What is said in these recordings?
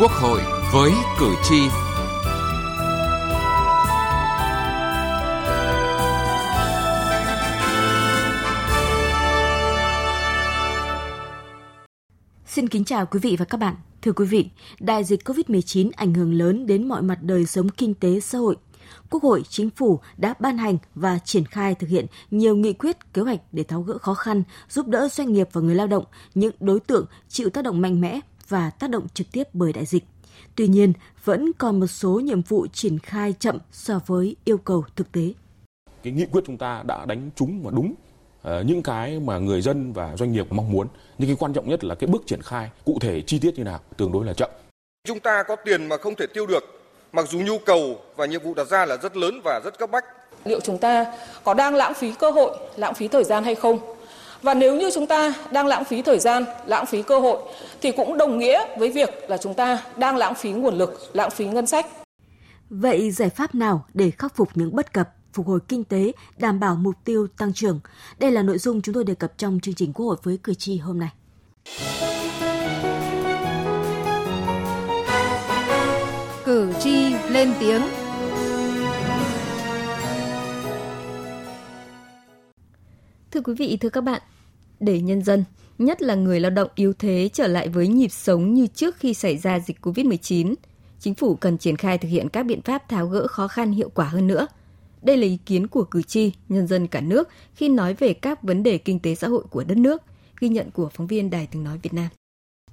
Quốc hội với cử tri. Xin kính chào quý vị và các bạn. Thưa quý vị, đại dịch COVID-19 ảnh hưởng lớn đến mọi mặt đời sống kinh tế xã hội. Quốc hội, Chính phủ đã ban hành và triển khai thực hiện nhiều nghị quyết, kế hoạch để tháo gỡ khó khăn, giúp đỡ doanh nghiệp và người lao động, những đối tượng chịu tác động mạnh mẽ và tác động trực tiếp bởi đại dịch. Tuy nhiên, vẫn còn một số nhiệm vụ triển khai chậm so với yêu cầu thực tế. Cái nghị quyết chúng ta đã đánh trúng và đúng uh, những cái mà người dân và doanh nghiệp mong muốn. Nhưng cái quan trọng nhất là cái bước triển khai cụ thể chi tiết như nào tương đối là chậm. Chúng ta có tiền mà không thể tiêu được, mặc dù nhu cầu và nhiệm vụ đặt ra là rất lớn và rất cấp bách. Liệu chúng ta có đang lãng phí cơ hội, lãng phí thời gian hay không? Và nếu như chúng ta đang lãng phí thời gian, lãng phí cơ hội thì cũng đồng nghĩa với việc là chúng ta đang lãng phí nguồn lực, lãng phí ngân sách. Vậy giải pháp nào để khắc phục những bất cập, phục hồi kinh tế, đảm bảo mục tiêu tăng trưởng? Đây là nội dung chúng tôi đề cập trong chương trình Quốc hội với cử tri hôm nay. Cử tri lên tiếng quý vị, thưa các bạn, để nhân dân, nhất là người lao động yếu thế trở lại với nhịp sống như trước khi xảy ra dịch COVID-19, chính phủ cần triển khai thực hiện các biện pháp tháo gỡ khó khăn hiệu quả hơn nữa. Đây là ý kiến của cử tri, nhân dân cả nước khi nói về các vấn đề kinh tế xã hội của đất nước, ghi nhận của phóng viên Đài Tiếng Nói Việt Nam.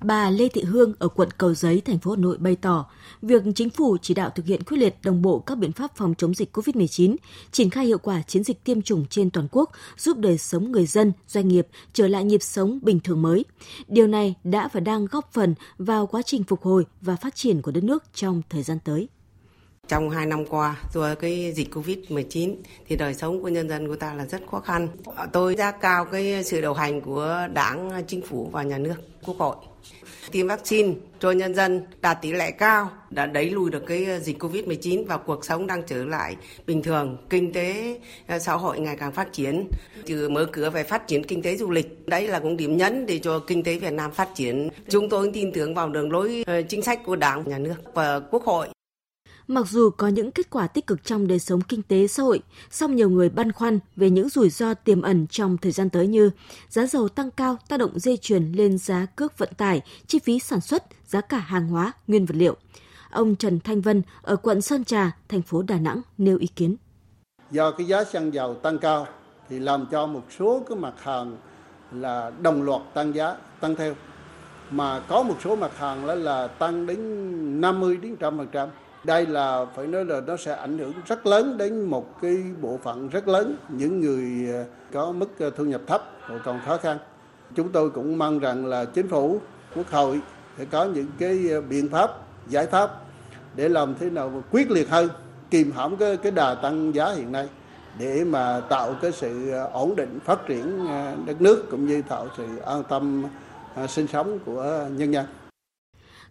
Bà Lê Thị Hương ở quận Cầu Giấy, thành phố Hà Nội bày tỏ, việc chính phủ chỉ đạo thực hiện quyết liệt đồng bộ các biện pháp phòng chống dịch COVID-19, triển khai hiệu quả chiến dịch tiêm chủng trên toàn quốc, giúp đời sống người dân, doanh nghiệp trở lại nhịp sống bình thường mới. Điều này đã và đang góp phần vào quá trình phục hồi và phát triển của đất nước trong thời gian tới. Trong hai năm qua, do cái dịch Covid-19 thì đời sống của nhân dân của ta là rất khó khăn. Tôi ra cao cái sự điều hành của Đảng, Chính phủ và Nhà nước, Quốc hội tiêm vaccine cho nhân dân đạt tỷ lệ cao đã đẩy lùi được cái dịch Covid-19 và cuộc sống đang trở lại bình thường, kinh tế ờ, xã hội ngày càng phát triển, từ mở cửa về phát triển kinh tế du lịch. Đấy là cũng điểm nhấn để cho kinh tế Việt Nam phát triển. Chúng tôi tin tưởng vào đường lối ờ, chính sách của Đảng, Nhà nước và Quốc hội. Mặc dù có những kết quả tích cực trong đời sống kinh tế xã hội, song nhiều người băn khoăn về những rủi ro tiềm ẩn trong thời gian tới như giá dầu tăng cao tác động dây chuyền lên giá cước vận tải, chi phí sản xuất, giá cả hàng hóa, nguyên vật liệu. Ông Trần Thanh Vân ở quận Sơn Trà, thành phố Đà Nẵng nêu ý kiến. Do cái giá xăng dầu tăng cao thì làm cho một số cái mặt hàng là đồng loạt tăng giá, tăng theo. Mà có một số mặt hàng là, là tăng đến 50 đến 100% đây là phải nói là nó sẽ ảnh hưởng rất lớn đến một cái bộ phận rất lớn những người ờ, có mức ờ, thu nhập thấp và còn khó khăn. Chúng tôi cũng mong rằng là chính phủ, quốc hội sẽ có những cái ờ, biện pháp, giải pháp để làm thế nào quyết liệt hơn, kìm hãm cái cái đà tăng giá hiện nay để mà tạo cái sự ổn định phát triển đất nước cũng như tạo sự an tâm sinh sống của nhân dân.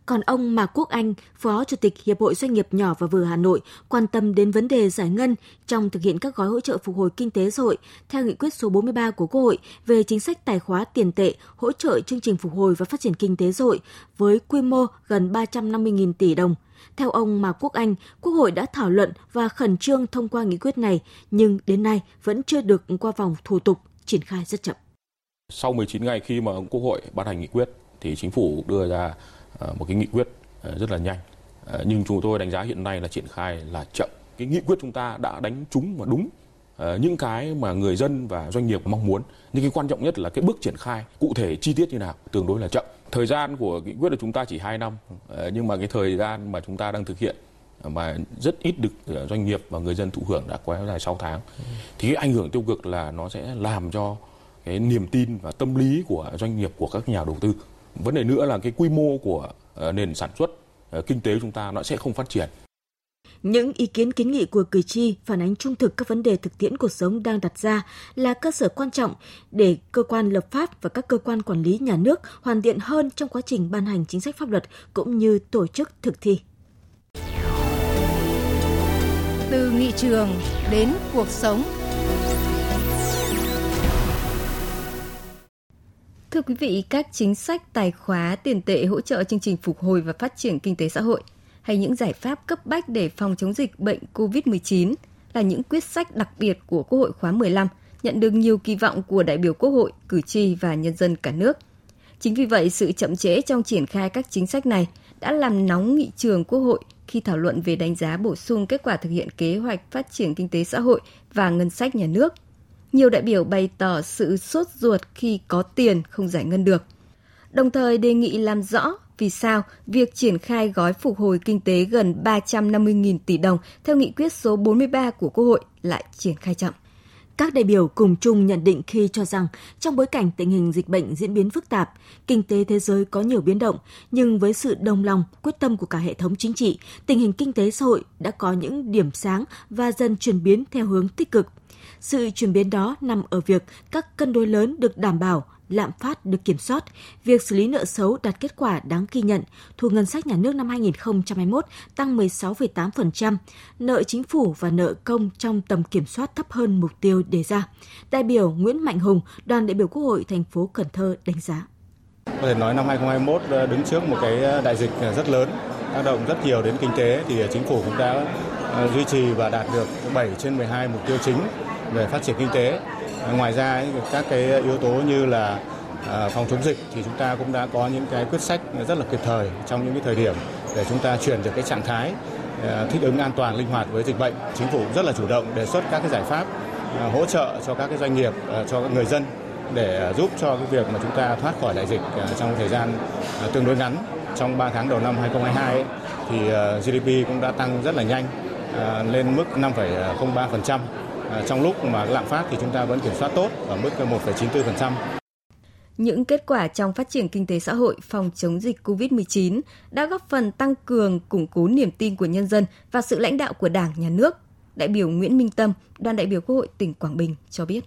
Còn ông Mạc Quốc Anh, Phó Chủ tịch Hiệp hội Doanh nghiệp nhỏ và vừa Hà Nội, quan tâm đến vấn đề giải ngân trong thực hiện các gói hỗ trợ phục hồi kinh tế xã hội theo nghị quyết số 43 của Quốc hội về chính sách tài khóa tiền tệ hỗ trợ chương trình phục hồi và phát triển kinh tế xã hội với quy mô gần 350.000 tỷ đồng. Theo ông Mạc Quốc Anh, Quốc hội đã thảo luận và khẩn trương thông qua nghị quyết này, nhưng đến nay vẫn chưa được qua vòng thủ tục triển khai rất chậm. Sau 19 ngày khi mà Quốc hội ban hành nghị quyết thì chính phủ đưa ra Ờ, một cái nghị quyết ờ, rất là nhanh. Ờ, nhưng chúng tôi đánh giá hiện nay là triển khai là chậm. Cái nghị quyết chúng ta đã đánh trúng và đúng. Những cái mà người dân và doanh nghiệp mong muốn. Nhưng cái quan trọng nhất là cái bước triển khai, cụ thể chi tiết như nào, tương đối là chậm. Thời gian của nghị quyết của chúng ta chỉ 2 năm. Nhưng mà cái thời gian mà chúng ta đang thực hiện mà rất ít được doanh nghiệp và người dân thụ hưởng đã quá dài 6 tháng. Thì cái ảnh hưởng tiêu cực là nó sẽ làm cho cái niềm tin và tâm lý của doanh nghiệp, của các nhà đầu tư vấn đề nữa là cái quy mô của ờ, nền sản xuất ờ, kinh tế chúng ta nó sẽ không phát triển những ý kiến kiến nghị của cử tri phản ánh trung thực các vấn đề thực tiễn cuộc sống đang đặt ra là cơ sở quan trọng để cơ quan lập pháp và các cơ quan quản lý nhà nước hoàn thiện hơn trong quá trình ban hành chính sách pháp luật cũng như tổ chức thực thi. Từ nghị trường đến cuộc sống Thưa quý vị, các chính sách tài khóa tiền tệ hỗ trợ chương trình phục hồi và phát triển kinh tế xã hội hay những giải pháp cấp bách để phòng chống dịch bệnh COVID-19 là những quyết sách đặc biệt của Quốc hội khóa 15, nhận được nhiều kỳ vọng của đại biểu Quốc hội, cử tri và nhân dân cả nước. Chính vì vậy, sự chậm trễ trong triển khai các chính sách này đã làm nóng nghị trường Quốc hội khi thảo luận về đánh giá bổ sung kết quả thực hiện kế hoạch phát triển kinh tế xã hội và ngân sách nhà nước. Nhiều đại biểu bày tỏ sự sốt ruột khi có tiền không giải ngân được. Đồng thời đề nghị làm rõ vì sao việc triển khai gói phục hồi kinh tế gần 350.000 tỷ đồng theo nghị quyết số 43 của Quốc hội lại triển khai chậm. Các đại biểu cùng chung nhận định khi cho rằng trong bối cảnh tình hình dịch bệnh diễn biến phức tạp, kinh tế thế giới có nhiều biến động, nhưng với sự đồng lòng, quyết tâm của cả hệ thống chính trị, tình hình kinh tế xã hội đã có những điểm sáng và dần chuyển biến theo hướng tích cực. Sự chuyển biến đó nằm ở việc các cân đối lớn được đảm bảo, lạm phát được kiểm soát, việc xử lý nợ xấu đạt kết quả đáng ghi nhận, thu ngân sách nhà nước năm 2021 tăng 16,8%, nợ chính phủ và nợ công trong tầm kiểm soát thấp hơn mục tiêu đề ra. Đại biểu Nguyễn Mạnh Hùng, đoàn đại biểu Quốc hội thành phố Cần Thơ đánh giá. Có thể nói năm 2021 ờ, đứng trước một cái ờ, đại dịch ờ, rất lớn, tác động rất nhiều đến kinh tế thì chính phủ cũng đã duy trì và đạt được 7 trên 12 mục tiêu chính về phát triển kinh tế Ngoài ra các cái yếu tố như là à, phòng chống dịch thì chúng ta cũng đã có những cái quyết sách rất là kịp thời trong những cái thời điểm để chúng ta chuyển được cái trạng thái à, thích ứng an toàn linh hoạt với dịch bệnh. Chính phủ rất là chủ động đề xuất các cái giải pháp à, hỗ trợ cho các cái doanh nghiệp, cho các người dân để giúp cho cái việc mà chúng ta thoát khỏi đại dịch trong thời gian tương đối ngắn. Trong 3 tháng đầu năm 2022 ấy, thì GDP cũng đã tăng rất là nhanh lên mức 5,03%. À, trong lúc mà lạm phát thì chúng ta vẫn kiểm soát tốt ở mức 1,94%. Những kết quả trong phát triển kinh tế xã hội phòng chống dịch COVID-19 đã góp phần tăng cường, củng cố niềm tin của nhân dân và sự lãnh đạo của Đảng, Nhà nước. Đại biểu Nguyễn Minh Tâm, đoàn đại biểu Quốc hội tỉnh Quảng Bình cho biết.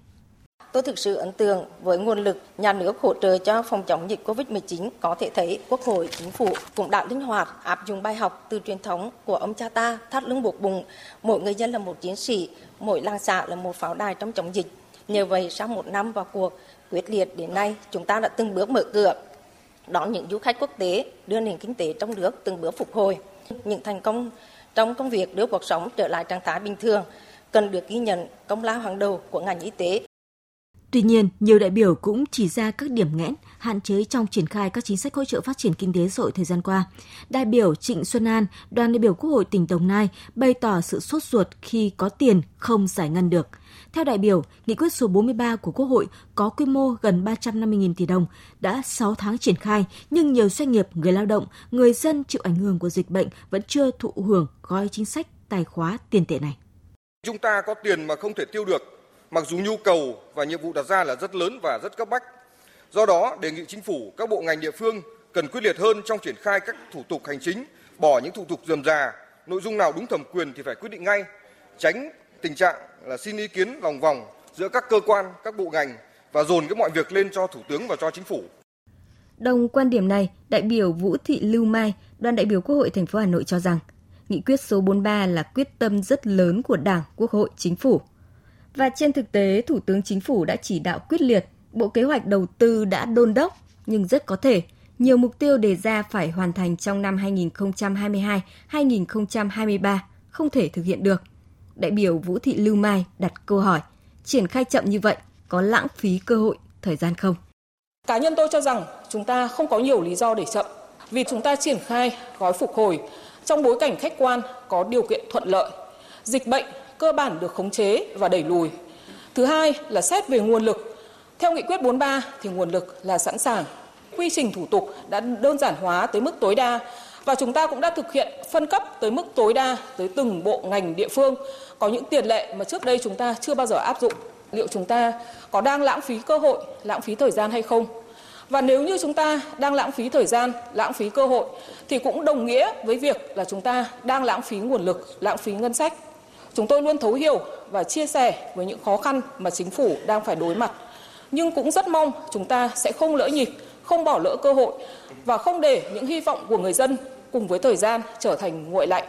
Tôi thực sự ấn tượng với nguồn lực nhà nước hỗ trợ cho phòng chống dịch COVID-19 có thể thấy Quốc hội, Chính phủ cũng đã linh hoạt áp dụng bài học từ truyền thống của ông cha ta thắt lưng buộc bụng, mỗi người dân là một chiến sĩ, mỗi làng xã là một pháo đài trong chống dịch. Nhờ vậy, sau một năm vào cuộc quyết liệt đến nay, chúng ta đã từng bước mở cửa, đón những du khách quốc tế, đưa nền kinh tế trong nước từng bước phục hồi. Những thành công trong công việc đưa cuộc sống trở lại trạng thái bình thường cần được ghi nhận công lao hàng đầu của ngành y tế Tuy nhiên, nhiều đại biểu cũng chỉ ra các điểm nghẽn, hạn chế trong triển khai các chính sách hỗ trợ phát triển kinh tế xã hội thời gian qua. Đại biểu Trịnh Xuân An, đoàn đại biểu Quốc hội tỉnh Đồng Nai bày tỏ sự sốt ruột khi có tiền không giải ngân được. Theo đại biểu, nghị quyết số 43 của Quốc hội có quy mô gần 350.000 tỷ đồng, đã 6 tháng triển khai, nhưng nhiều doanh nghiệp, người lao động, người dân chịu ảnh hưởng của dịch bệnh vẫn chưa thụ hưởng gói chính sách tài khóa tiền tệ này. Chúng ta có tiền mà không thể tiêu được mặc dù nhu cầu và nhiệm vụ đặt ra là rất lớn và rất cấp bách. Do đó, đề nghị chính phủ, các bộ ngành địa phương cần quyết liệt hơn trong triển khai các thủ tục hành chính, bỏ những thủ tục dườm già, nội dung nào đúng thẩm quyền thì phải quyết định ngay, tránh tình trạng là xin ý kiến lòng vòng giữa các cơ quan, các bộ ngành và dồn cái mọi việc lên cho thủ tướng và cho chính phủ. Đồng quan điểm này, đại biểu Vũ Thị Lưu Mai, đoàn đại biểu Quốc hội thành phố Hà Nội cho rằng, nghị quyết số 43 là quyết tâm rất lớn của Đảng, Quốc hội, Chính phủ – và trên thực tế, Thủ tướng Chính phủ đã chỉ đạo quyết liệt, Bộ Kế hoạch Đầu tư đã đôn đốc, nhưng rất có thể nhiều mục tiêu đề ra phải hoàn thành trong năm 2022-2023 không thể thực hiện được. Đại biểu Vũ Thị Lưu Mai đặt câu hỏi, triển khai chậm như vậy có lãng phí cơ hội, thời gian không? Cá nhân tôi cho rằng chúng ta không có nhiều lý do để chậm vì chúng ta triển khai gói phục hồi trong bối cảnh khách quan có điều kiện thuận lợi. Dịch bệnh cơ bản được khống chế và đẩy lùi. Thứ hai là xét về nguồn lực. Theo nghị quyết 43 thì nguồn lực là sẵn sàng. Quy trình thủ tục đã đơn giản hóa tới mức tối đa và chúng ta cũng đã thực hiện phân cấp tới mức tối đa tới từng bộ ngành địa phương. Có những tiền lệ mà trước đây chúng ta chưa bao giờ áp dụng. Liệu chúng ta có đang lãng phí cơ hội, lãng phí thời gian hay không? Và nếu như chúng ta đang lãng phí thời gian, lãng phí cơ hội thì cũng đồng nghĩa với việc là chúng ta đang lãng phí nguồn lực, lãng phí ngân sách. Chúng tôi luôn thấu hiểu và chia sẻ với những khó khăn mà chính phủ đang phải đối mặt. Nhưng cũng rất mong chúng ta sẽ không lỡ nhịp, không bỏ lỡ cơ hội và không để những hy vọng của người dân cùng với thời gian trở thành nguội lạnh.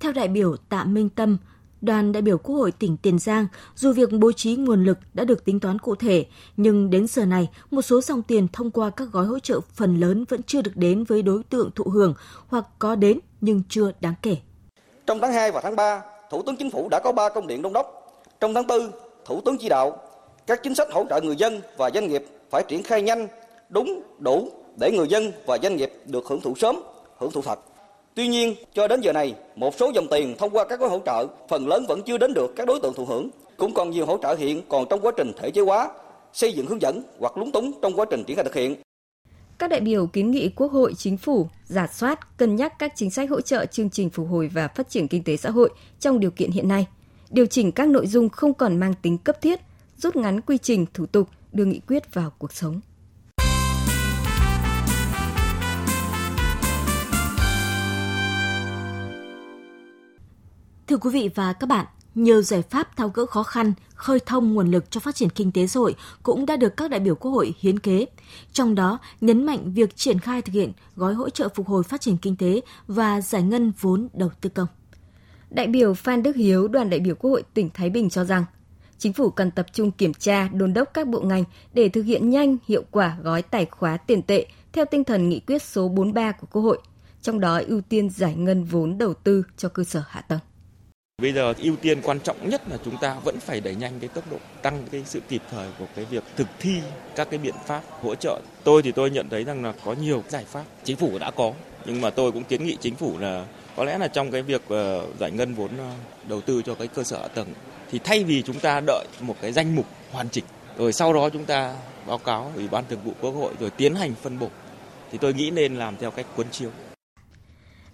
Theo đại biểu Tạ Minh Tâm, đoàn đại biểu Quốc hội tỉnh Tiền Giang, dù việc bố trí nguồn lực đã được tính toán cụ thể, nhưng đến giờ này, một số dòng tiền thông qua các gói hỗ trợ phần lớn vẫn chưa được đến với đối tượng thụ hưởng hoặc có đến nhưng chưa đáng kể. Trong tháng 2 và tháng 3, Thủ tướng Chính phủ đã có 3 công điện đôn đốc. Trong tháng 4, Thủ tướng chỉ đạo các chính sách hỗ trợ người dân và doanh nghiệp phải triển khai nhanh, đúng, đủ để người dân và doanh nghiệp được hưởng thụ sớm, hưởng thụ thật. Tuy nhiên, cho đến giờ này, một số dòng tiền thông qua các gói hỗ trợ phần lớn vẫn chưa đến được các đối tượng thụ hưởng. Cũng còn nhiều hỗ trợ hiện còn trong quá trình thể chế hóa, xây dựng hướng dẫn hoặc lúng túng trong quá trình triển khai thực hiện. Các đại biểu kiến nghị Quốc hội, Chính phủ giả soát, cân nhắc các chính sách hỗ trợ chương trình phục hồi và phát triển kinh tế xã hội trong điều kiện hiện nay, điều chỉnh các nội dung không còn mang tính cấp thiết, rút ngắn quy trình thủ tục, đưa nghị quyết vào cuộc sống. Thưa quý vị và các bạn, nhiều giải pháp tháo gỡ khó khăn, khơi thông nguồn lực cho phát triển kinh tế xã hội cũng đã được các đại biểu Quốc hội hiến kế. Trong đó, nhấn mạnh việc triển khai thực hiện gói hỗ trợ phục hồi phát triển kinh tế và giải ngân vốn đầu tư công. Đại biểu Phan Đức Hiếu, đoàn đại biểu Quốc hội tỉnh Thái Bình cho rằng, chính phủ cần tập trung kiểm tra, đôn đốc các bộ ngành để thực hiện nhanh, hiệu quả gói tài khóa tiền tệ theo tinh thần nghị quyết số 43 của Quốc hội, trong đó ưu tiên giải ngân vốn đầu tư cho cơ sở hạ tầng. Bây giờ ưu tiên quan trọng nhất là chúng ta vẫn phải đẩy nhanh cái tốc độ, tăng cái sự kịp thời của cái việc thực thi các cái biện pháp hỗ trợ. Tôi thì tôi nhận thấy rằng là có nhiều giải pháp chính phủ đã có, nhưng mà tôi cũng kiến nghị chính phủ là có lẽ là trong cái việc ờ, giải ngân vốn ờ, đầu tư cho cái cơ sở hạ tầng thì thay vì chúng ta đợi một cái danh mục hoàn chỉnh, rồi sau đó chúng ta báo cáo ủy ban thường vụ quốc hội rồi tiến hành phân bổ thì tôi nghĩ nên làm theo cách cuốn chiếu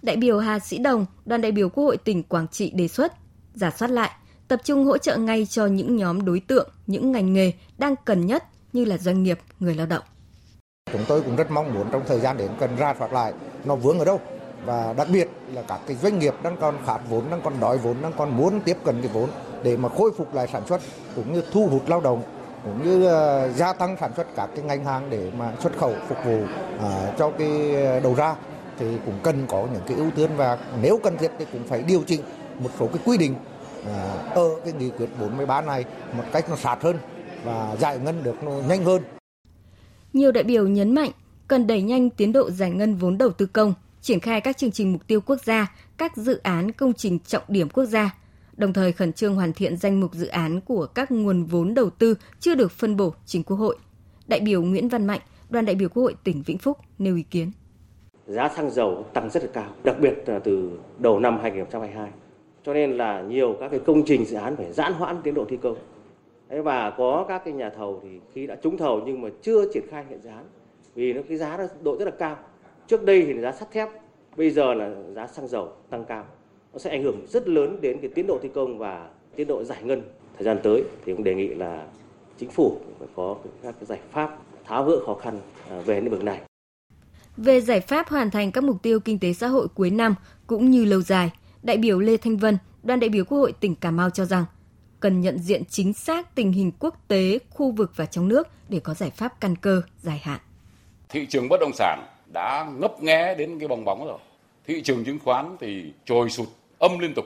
đại biểu Hà Sĩ Đồng, đoàn đại biểu Quốc hội tỉnh Quảng Trị đề xuất giả soát lại, tập trung hỗ trợ ngay cho những nhóm đối tượng, những ngành nghề đang cần nhất như là doanh nghiệp, người lao động. Chúng tôi cũng rất mong muốn trong thời gian đến cần ra soát lại nó vướng ở đâu và đặc biệt là các cái doanh nghiệp đang còn khát vốn, đang còn đói vốn, đang còn muốn tiếp cận cái vốn để mà khôi phục lại sản xuất cũng như thu hút lao động cũng như uh, gia tăng sản xuất các cái ngành hàng để mà xuất khẩu phục vụ uh, cho cái đầu ra thì cũng cần có những cái ưu tiên và nếu cần thiết thì cũng phải điều chỉnh một số cái quy định à, ở cái nghị quyết 43 này một cách nó sát hơn và giải ngân được nó nhanh hơn. Nhiều đại biểu nhấn mạnh cần đẩy nhanh tiến độ giải ngân vốn đầu tư công, triển khai các chương trình mục tiêu quốc gia, các dự án công trình trọng điểm quốc gia, đồng thời khẩn trương hoàn thiện danh mục dự án của các nguồn vốn đầu tư chưa được phân bổ trình Quốc hội. Đại biểu Nguyễn Văn Mạnh, đoàn đại biểu Quốc hội tỉnh Vĩnh Phúc nêu ý kiến giá xăng dầu tăng rất là cao, đặc biệt là từ đầu năm 2022. Cho nên là nhiều các cái công trình dự án phải giãn hoãn tiến độ thi công. Đấy, và có các cái nhà thầu thì khi đã trúng thầu nhưng mà chưa triển khai hiện dự án vì nó cái giá nó độ rất là cao. Trước đây thì giá sắt thép, bây giờ là giá xăng dầu tăng cao. Nó sẽ ảnh hưởng rất lớn đến cái tiến độ thi công và tiến độ giải ngân thời gian tới thì cũng đề nghị là chính phủ phải có các cái giải pháp tháo gỡ khó khăn à, về lĩnh vực này về giải pháp hoàn thành các mục tiêu kinh tế xã hội cuối năm cũng như lâu dài, đại biểu Lê Thanh Vân, đoàn đại biểu Quốc hội tỉnh Cà Mau cho rằng cần nhận diện chính xác tình hình quốc tế, khu vực và trong nước để có giải pháp căn cơ dài hạn. Thị trường bất động sản đã ngấp nghé đến cái bong bóng rồi. Thị trường chứng khoán thì trồi sụt âm liên tục.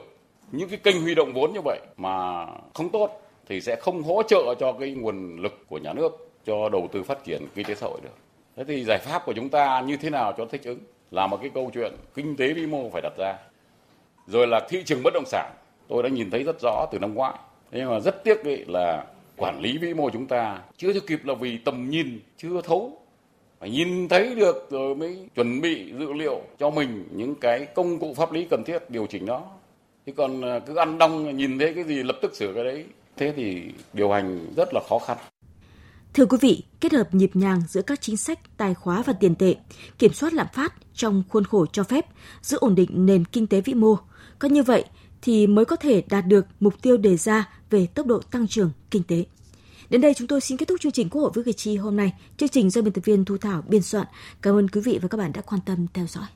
Những cái kênh huy động vốn như vậy mà không tốt thì sẽ không hỗ trợ cho cái nguồn lực của nhà nước cho đầu tư phát triển kinh tế xã hội được. Thế thì giải pháp của chúng ta như thế nào cho thích ứng là một cái câu chuyện kinh tế vĩ mô phải đặt ra. Rồi là thị trường bất động sản, tôi đã nhìn thấy rất rõ từ năm ngoái. Nhưng mà rất tiếc ấy là quản lý vĩ mô chúng ta chưa cho kịp là vì tầm nhìn chưa thấu. Phải nhìn thấy được rồi mới chuẩn bị dữ liệu cho mình những cái công cụ pháp lý cần thiết điều chỉnh nó. Chứ còn à, cứ ăn đông nhìn thấy cái gì lập tức sửa cái đấy. Thế thì điều hành rất là khó khăn. Thưa quý vị, kết hợp nhịp nhàng giữa các chính sách tài khóa và tiền tệ, kiểm soát lạm phát trong khuôn khổ cho phép, giữ ổn định nền kinh tế vĩ mô. Có như vậy thì mới có thể đạt được mục tiêu đề ra về tốc độ tăng trưởng kinh tế. Đến đây chúng tôi xin kết thúc chương trình Quốc hội với cử tri hôm nay. Chương trình do biên tập viên Thu Thảo biên soạn. Cảm ơn quý vị và các bạn đã quan tâm theo dõi.